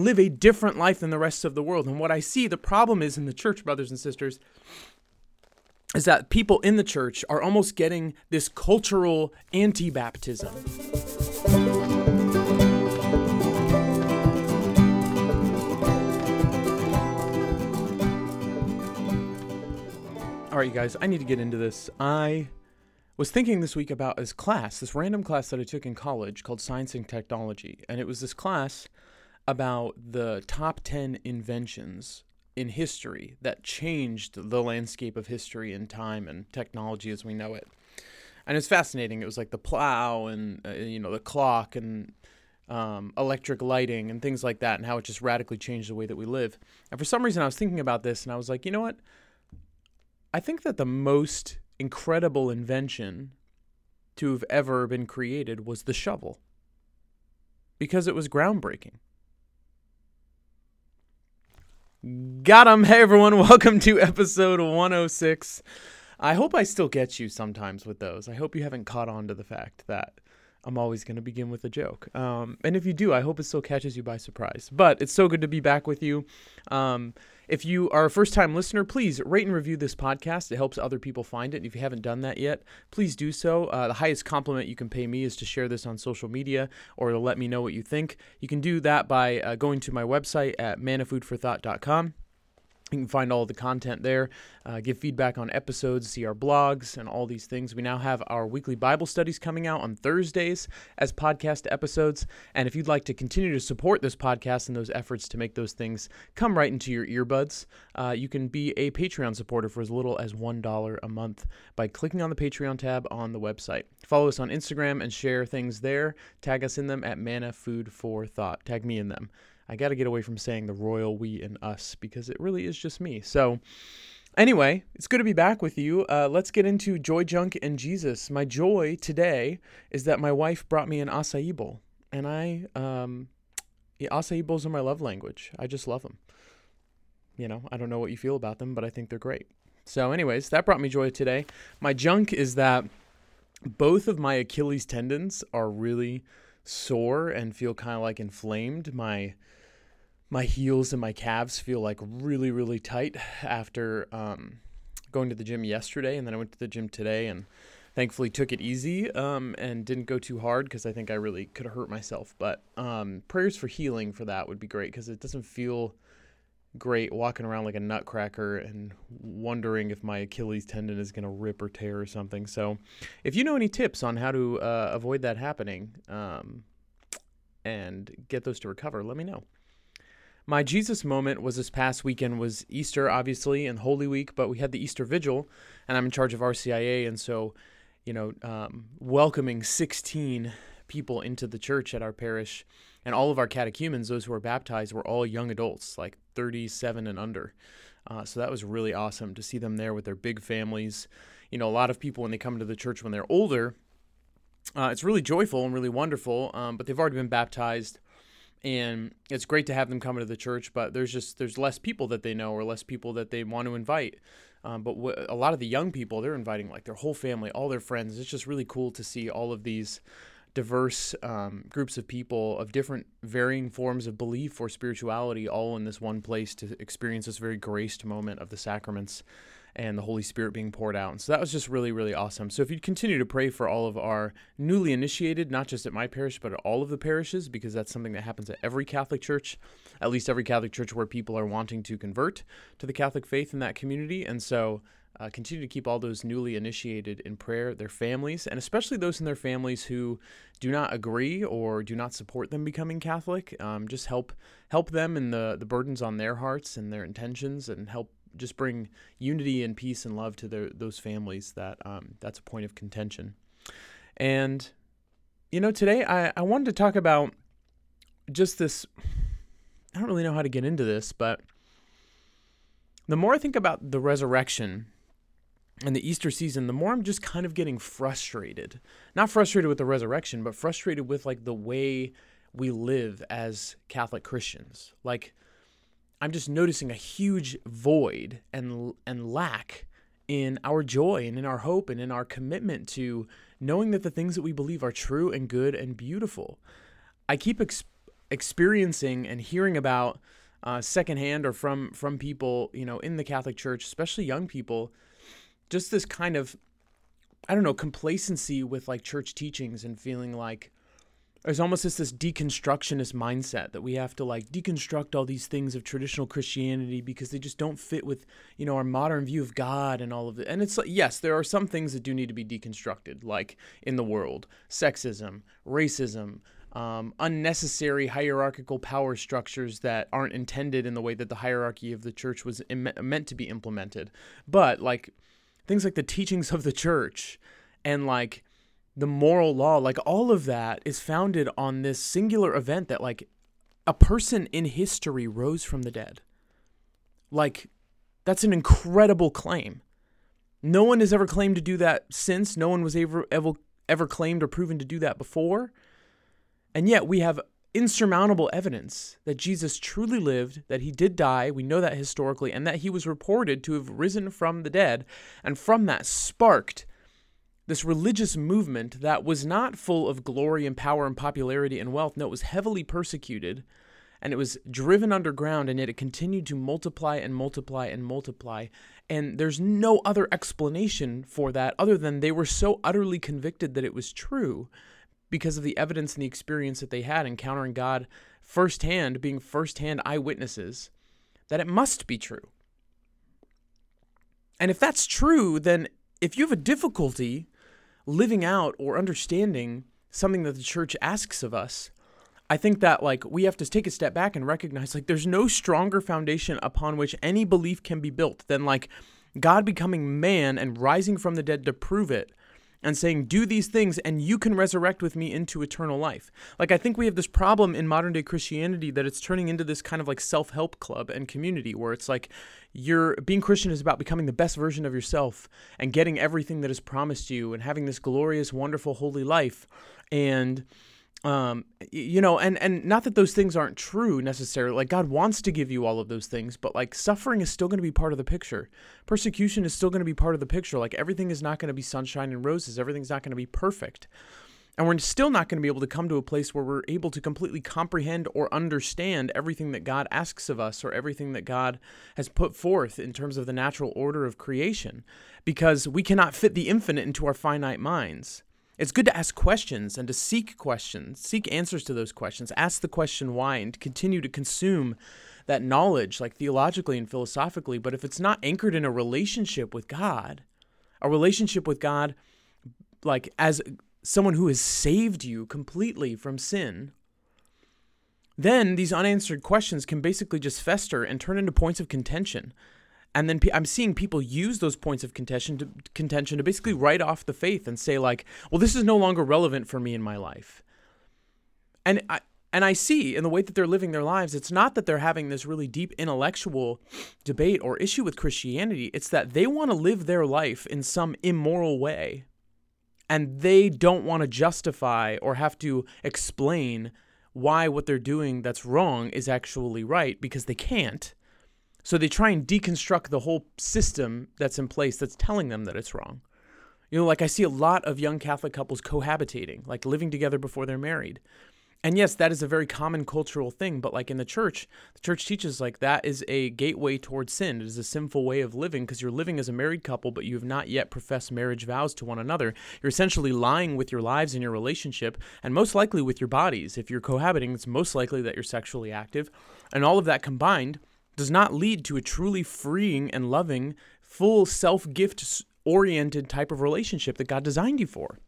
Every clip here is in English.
live a different life than the rest of the world. And what I see the problem is in the church, brothers and sisters, is that people in the church are almost getting this cultural anti baptism. All right, you guys, I need to get into this. I was thinking this week about this class, this random class that I took in college called Science and Technology. And it was this class about the top 10 inventions in history that changed the landscape of history and time and technology as we know it. And it's fascinating. It was like the plow and uh, you know the clock and um, electric lighting and things like that, and how it just radically changed the way that we live. And for some reason, I was thinking about this, and I was like, you know what? I think that the most incredible invention to have ever been created was the shovel because it was groundbreaking. Got him. Hey, everyone. Welcome to episode 106. I hope I still get you sometimes with those. I hope you haven't caught on to the fact that I'm always going to begin with a joke. Um, and if you do, I hope it still catches you by surprise. But it's so good to be back with you. Um, if you are a first time listener, please rate and review this podcast. It helps other people find it. And if you haven't done that yet, please do so. Uh, the highest compliment you can pay me is to share this on social media or to let me know what you think. You can do that by uh, going to my website at manafoodforthought.com. You can find all the content there, uh, give feedback on episodes, see our blogs, and all these things. We now have our weekly Bible studies coming out on Thursdays as podcast episodes. And if you'd like to continue to support this podcast and those efforts to make those things come right into your earbuds, uh, you can be a Patreon supporter for as little as $1 a month by clicking on the Patreon tab on the website. Follow us on Instagram and share things there. Tag us in them at Mana Food for Thought. Tag me in them. I got to get away from saying the royal we and us because it really is just me. So, anyway, it's good to be back with you. Uh, let's get into Joy Junk and Jesus. My joy today is that my wife brought me an acai bowl, and I, um, yeah, acai bowls are my love language. I just love them. You know, I don't know what you feel about them, but I think they're great. So, anyways, that brought me joy today. My junk is that both of my Achilles tendons are really sore and feel kind of like inflamed. My my heels and my calves feel like really really tight after um, going to the gym yesterday and then i went to the gym today and thankfully took it easy um, and didn't go too hard because i think i really could have hurt myself. But um, prayers for healing for that would be great because it doesn't feel great walking around like a nutcracker and wondering if my achilles tendon is going to rip or tear or something. So if you know any tips on how to uh, avoid that happening um, and get those to recover let me know my Jesus moment was this past weekend was Easter, obviously, and Holy Week, but we had the Easter Vigil, and I'm in charge of RCIA, and so, you know, um, welcoming 16 people into the church at our parish, and all of our catechumens, those who were baptized, were all young adults, like 37 and under. Uh, so that was really awesome to see them there with their big families. You know, a lot of people when they come to the church when they're older, uh, it's really joyful and really wonderful, um, but they've already been baptized and it's great to have them come into the church but there's just there's less people that they know or less people that they want to invite. Um, but w- a lot of the young people they're inviting like their whole family all their friends. It's just really cool to see all of these diverse um, groups of people of different varying forms of belief or spirituality all in this one place to experience this very graced moment of the sacraments and the Holy Spirit being poured out. And so that was just really, really awesome. So if you'd continue to pray for all of our newly initiated, not just at my parish, but at all of the parishes, because that's something that happens at every Catholic church, at least every Catholic church where people are wanting to convert to the Catholic faith in that community. And so uh, continue to keep all those newly initiated in prayer, their families, and especially those in their families who do not agree or do not support them becoming Catholic. Um, just help help them in the the burdens on their hearts and their intentions, and help just bring unity and peace and love to their, those families that um, that's a point of contention. And, you know, today I, I wanted to talk about just this. I don't really know how to get into this, but the more I think about the resurrection and the Easter season, the more I'm just kind of getting frustrated. Not frustrated with the resurrection, but frustrated with like the way we live as Catholic Christians. Like, I'm just noticing a huge void and and lack in our joy and in our hope and in our commitment to knowing that the things that we believe are true and good and beautiful. I keep ex- experiencing and hearing about uh, secondhand or from from people, you know, in the Catholic Church, especially young people, just this kind of, I don't know, complacency with like church teachings and feeling like there's almost just this deconstructionist mindset that we have to like deconstruct all these things of traditional Christianity because they just don't fit with you know our modern view of God and all of it. And it's like yes, there are some things that do need to be deconstructed, like in the world, sexism, racism, um, unnecessary hierarchical power structures that aren't intended in the way that the hierarchy of the church was Im- meant to be implemented. But like things like the teachings of the church and like the moral law, like all of that is founded on this singular event that like a person in history rose from the dead. Like that's an incredible claim. No one has ever claimed to do that since. No one was ever ever ever claimed or proven to do that before. And yet we have insurmountable evidence that Jesus truly lived, that he did die, we know that historically, and that he was reported to have risen from the dead, and from that sparked this religious movement that was not full of glory and power and popularity and wealth. No, it was heavily persecuted and it was driven underground, and yet it continued to multiply and multiply and multiply. And there's no other explanation for that other than they were so utterly convicted that it was true because of the evidence and the experience that they had encountering God firsthand, being firsthand eyewitnesses, that it must be true. And if that's true, then if you have a difficulty living out or understanding something that the church asks of us, I think that like we have to take a step back and recognize like there's no stronger foundation upon which any belief can be built than like God becoming man and rising from the dead to prove it and saying, Do these things, and you can resurrect with me into eternal life. Like, I think we have this problem in modern day Christianity that it's turning into this kind of like self help club and community where it's like you're being Christian is about becoming the best version of yourself and getting everything that is promised you and having this glorious, wonderful, holy life. And um you know and and not that those things aren't true necessarily like god wants to give you all of those things but like suffering is still going to be part of the picture. Persecution is still going to be part of the picture. Like everything is not going to be sunshine and roses. Everything's not going to be perfect. And we're still not going to be able to come to a place where we're able to completely comprehend or understand everything that God asks of us or everything that God has put forth in terms of the natural order of creation because we cannot fit the infinite into our finite minds. It's good to ask questions and to seek questions, seek answers to those questions, ask the question why, and continue to consume that knowledge, like theologically and philosophically. But if it's not anchored in a relationship with God, a relationship with God, like as someone who has saved you completely from sin, then these unanswered questions can basically just fester and turn into points of contention and then I'm seeing people use those points of contention to, contention to basically write off the faith and say like, well, this is no longer relevant for me in my life. And I and I see in the way that they're living their lives, it's not that they're having this really deep intellectual debate or issue with Christianity. It's that they want to live their life in some immoral way. And they don't want to justify or have to explain why what they're doing that's wrong is actually right because they can't. So they try and deconstruct the whole system that's in place that's telling them that it's wrong. You know, like I see a lot of young Catholic couples cohabitating, like living together before they're married. And yes, that is a very common cultural thing, but like in the church, the church teaches like that is a gateway towards sin. It is a sinful way of living because you're living as a married couple, but you have not yet professed marriage vows to one another. You're essentially lying with your lives in your relationship and most likely with your bodies. If you're cohabiting, it's most likely that you're sexually active. And all of that combined does not lead to a truly freeing and loving, full self gift oriented type of relationship that God designed you for.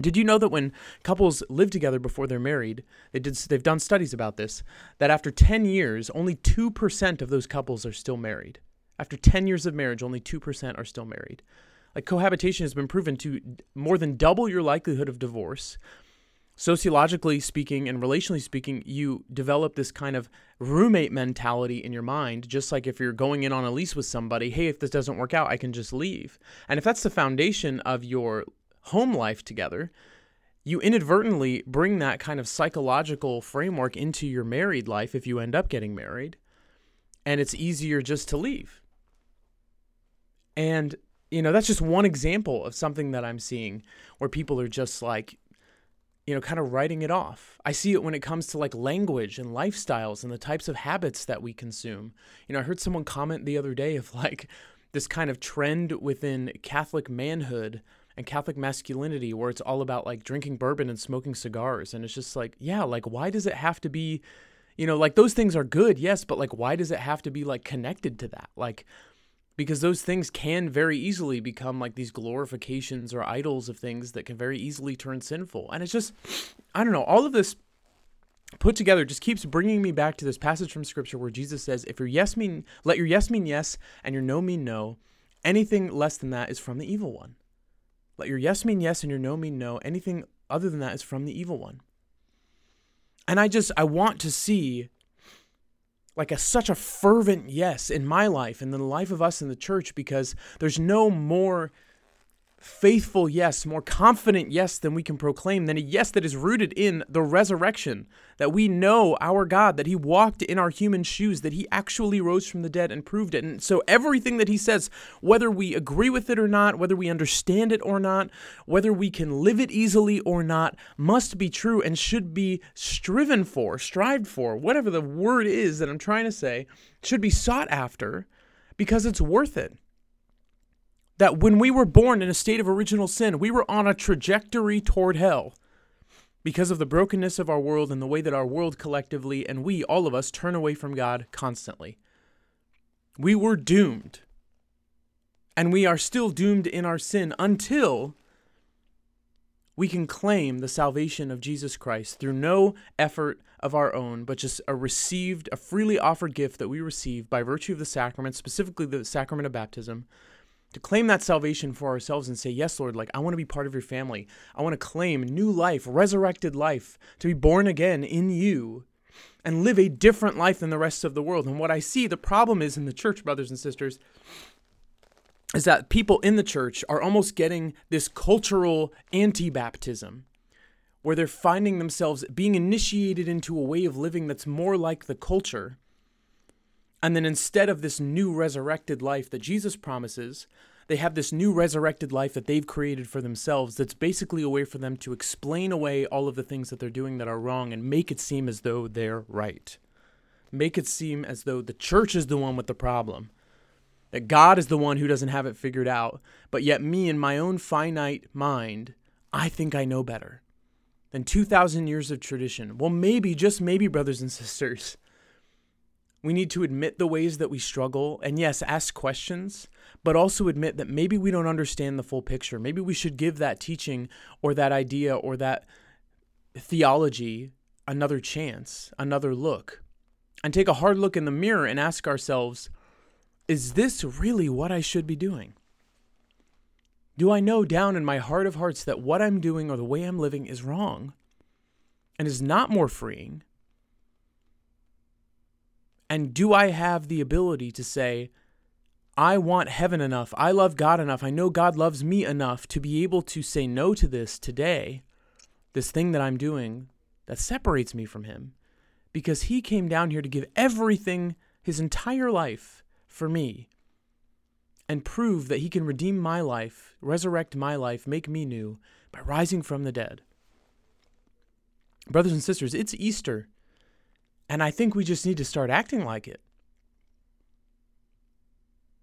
Did you know that when couples live together before they're married, they did they've done studies about this, that after 10 years, only 2% of those couples are still married. After 10 years of marriage, only 2% are still married. Like cohabitation has been proven to more than double your likelihood of divorce, sociologically speaking and relationally speaking, you develop this kind of roommate mentality in your mind, just like if you're going in on a lease with somebody, hey, if this doesn't work out, I can just leave. And if that's the foundation of your home life together, you inadvertently bring that kind of psychological framework into your married life if you end up getting married, and it's easier just to leave. And you know, that's just one example of something that I'm seeing where people are just like you know, kind of writing it off. I see it when it comes to like language and lifestyles and the types of habits that we consume. You know, I heard someone comment the other day of like this kind of trend within Catholic manhood and Catholic masculinity where it's all about like drinking bourbon and smoking cigars. And it's just like, yeah, like why does it have to be, you know, like those things are good, yes, but like why does it have to be like connected to that? Like, because those things can very easily become like these glorifications or idols of things that can very easily turn sinful. And it's just, I don't know, all of this put together just keeps bringing me back to this passage from scripture where Jesus says, if your yes mean, let your yes mean yes and your no mean no. Anything less than that is from the evil one. Let your yes mean yes and your no mean no. Anything other than that is from the evil one. And I just, I want to see like a such a fervent yes in my life and the life of us in the church because there's no more faithful yes, more confident yes than we can proclaim, than a yes that is rooted in the resurrection, that we know our God, that He walked in our human shoes, that He actually rose from the dead and proved it. And so everything that He says, whether we agree with it or not, whether we understand it or not, whether we can live it easily or not, must be true and should be striven for, strived for, whatever the word is that I'm trying to say, should be sought after because it's worth it that when we were born in a state of original sin, we were on a trajectory toward hell because of the brokenness of our world and the way that our world collectively and we, all of us, turn away from God constantly. We were doomed. And we are still doomed in our sin until we can claim the salvation of Jesus Christ through no effort of our own, but just a received, a freely offered gift that we receive by virtue of the sacrament, specifically the sacrament of baptism, to claim that salvation for ourselves and say, Yes, Lord, like I want to be part of your family. I want to claim new life, resurrected life, to be born again in you and live a different life than the rest of the world. And what I see the problem is in the church, brothers and sisters, is that people in the church are almost getting this cultural anti baptism where they're finding themselves being initiated into a way of living that's more like the culture and then instead of this new resurrected life that Jesus promises, they have this new resurrected life that they've created for themselves that's basically a way for them to explain away all of the things that they're doing that are wrong and make it seem as though they're right. Make it seem as though the church is the one with the problem. That God is the one who doesn't have it figured out, but yet me in my own finite mind, I think I know better than 2,000 years of tradition. Well, maybe, just maybe, brothers and sisters, we need to admit the ways that we struggle and, yes, ask questions, but also admit that maybe we don't understand the full picture. Maybe we should give that teaching or that idea or that theology another chance, another look, and take a hard look in the mirror and ask ourselves is this really what I should be doing? Do I know down in my heart of hearts that what I'm doing or the way I'm living is wrong and is not more freeing? And do I have the ability to say, I want heaven enough, I love God enough, I know God loves me enough to be able to say no to this today, this thing that I'm doing that separates me from Him, because He came down here to give everything, His entire life, for me, and prove that He can redeem my life, resurrect my life, make me new by rising from the dead. Brothers and sisters, it's Easter. And I think we just need to start acting like it.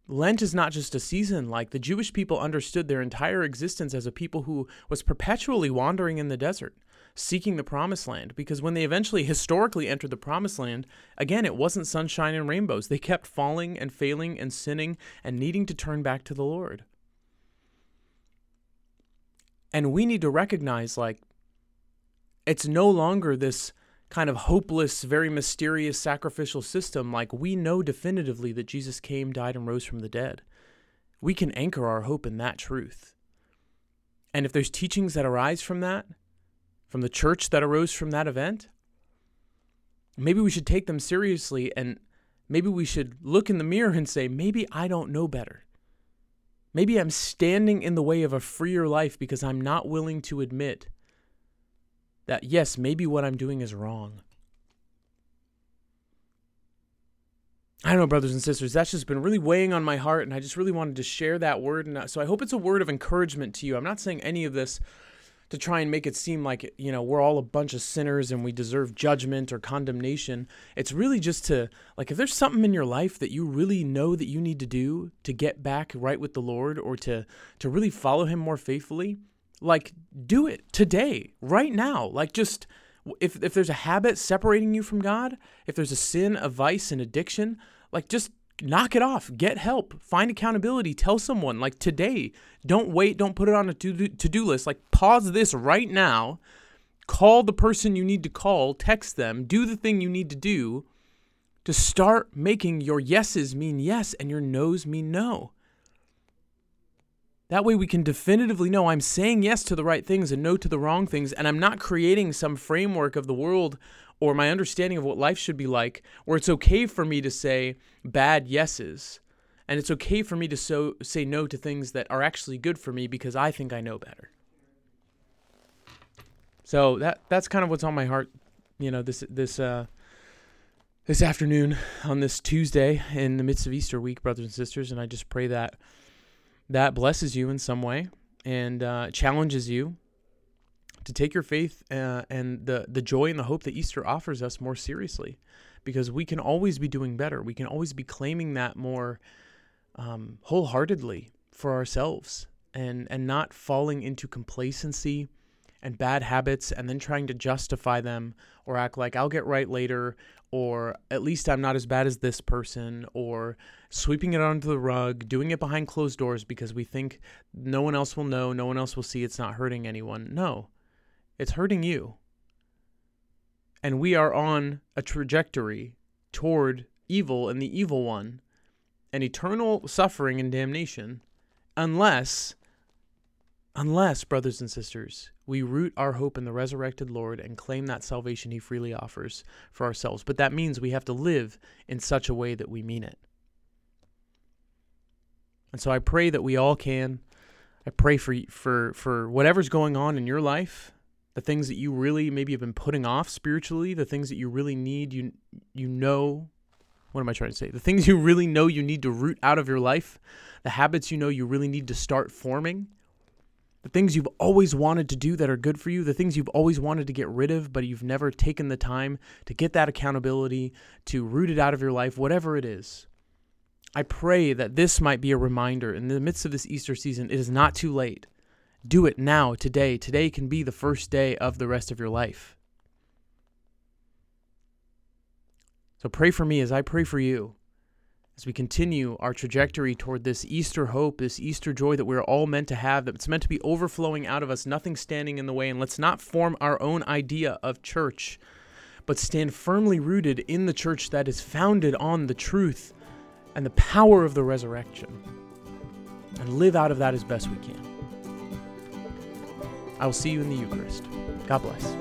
Lent is not just a season, like the Jewish people understood their entire existence as a people who was perpetually wandering in the desert, seeking the promised land. Because when they eventually historically entered the promised land, again, it wasn't sunshine and rainbows. They kept falling and failing and sinning and needing to turn back to the Lord. And we need to recognize, like, it's no longer this kind of hopeless, very mysterious sacrificial system, like we know definitively that Jesus came, died, and rose from the dead. We can anchor our hope in that truth. And if there's teachings that arise from that, from the church that arose from that event, maybe we should take them seriously and maybe we should look in the mirror and say, maybe I don't know better. Maybe I'm standing in the way of a freer life because I'm not willing to admit that yes, maybe what I'm doing is wrong. I don't know, brothers and sisters, that's just been really weighing on my heart, and I just really wanted to share that word. And so I hope it's a word of encouragement to you. I'm not saying any of this to try and make it seem like you know we're all a bunch of sinners and we deserve judgment or condemnation it's really just to like if there's something in your life that you really know that you need to do to get back right with the lord or to to really follow him more faithfully like do it today right now. Like just if if there's a habit separating you from god if there's a sin a vice an addiction like just knock it off. Get help. Find accountability. Tell someone like today. Don't wait. Don't put it on a to-do list. Like pause this right now. Call the person you need to call. Text them. Do the thing you need to do to start making your yeses mean yes and your nos mean no that way we can definitively know I'm saying yes to the right things and no to the wrong things, and I'm not creating some framework of the world or my understanding of what life should be like where it's okay for me to say bad yeses. And it's okay for me to so, say no to things that are actually good for me because I think I know better. So that that's kind of what's on my heart, you know, this this uh this afternoon on this Tuesday in the midst of Easter week, brothers and sisters, and I just pray that that blesses you in some way and uh, challenges you to take your faith uh, and the, the joy and the hope that Easter offers us more seriously because we can always be doing better. We can always be claiming that more um, wholeheartedly for ourselves and, and not falling into complacency and bad habits and then trying to justify them or act like I'll get right later or at least I'm not as bad as this person, or sweeping it under the rug, doing it behind closed doors because we think no one else will know, no one else will see, it's not hurting anyone. No, it's hurting you. And we are on a trajectory toward evil and the evil one and eternal suffering and damnation unless unless brothers and sisters we root our hope in the resurrected Lord and claim that salvation he freely offers for ourselves. But that means we have to live in such a way that we mean it. And so I pray that we all can. I pray for for for whatever's going on in your life, the things that you really maybe have been putting off spiritually, the things that you really need, you you know what am I trying to say? The things you really know you need to root out of your life, the habits you know you really need to start forming the things you've always wanted to do that are good for you, the things you've always wanted to get rid of, but you've never taken the time to get that accountability, to root it out of your life, whatever it is. I pray that this might be a reminder in the midst of this Easter season. It is not too late. Do it now, today. Today can be the first day of the rest of your life. So pray for me as I pray for you as we continue our trajectory toward this Easter hope, this Easter joy that we're all meant to have, that it's meant to be overflowing out of us, nothing standing in the way. And let's not form our own idea of church, but stand firmly rooted in the church that is founded on the truth and the power of the resurrection, and live out of that as best we can. I will see you in the Eucharist. God bless.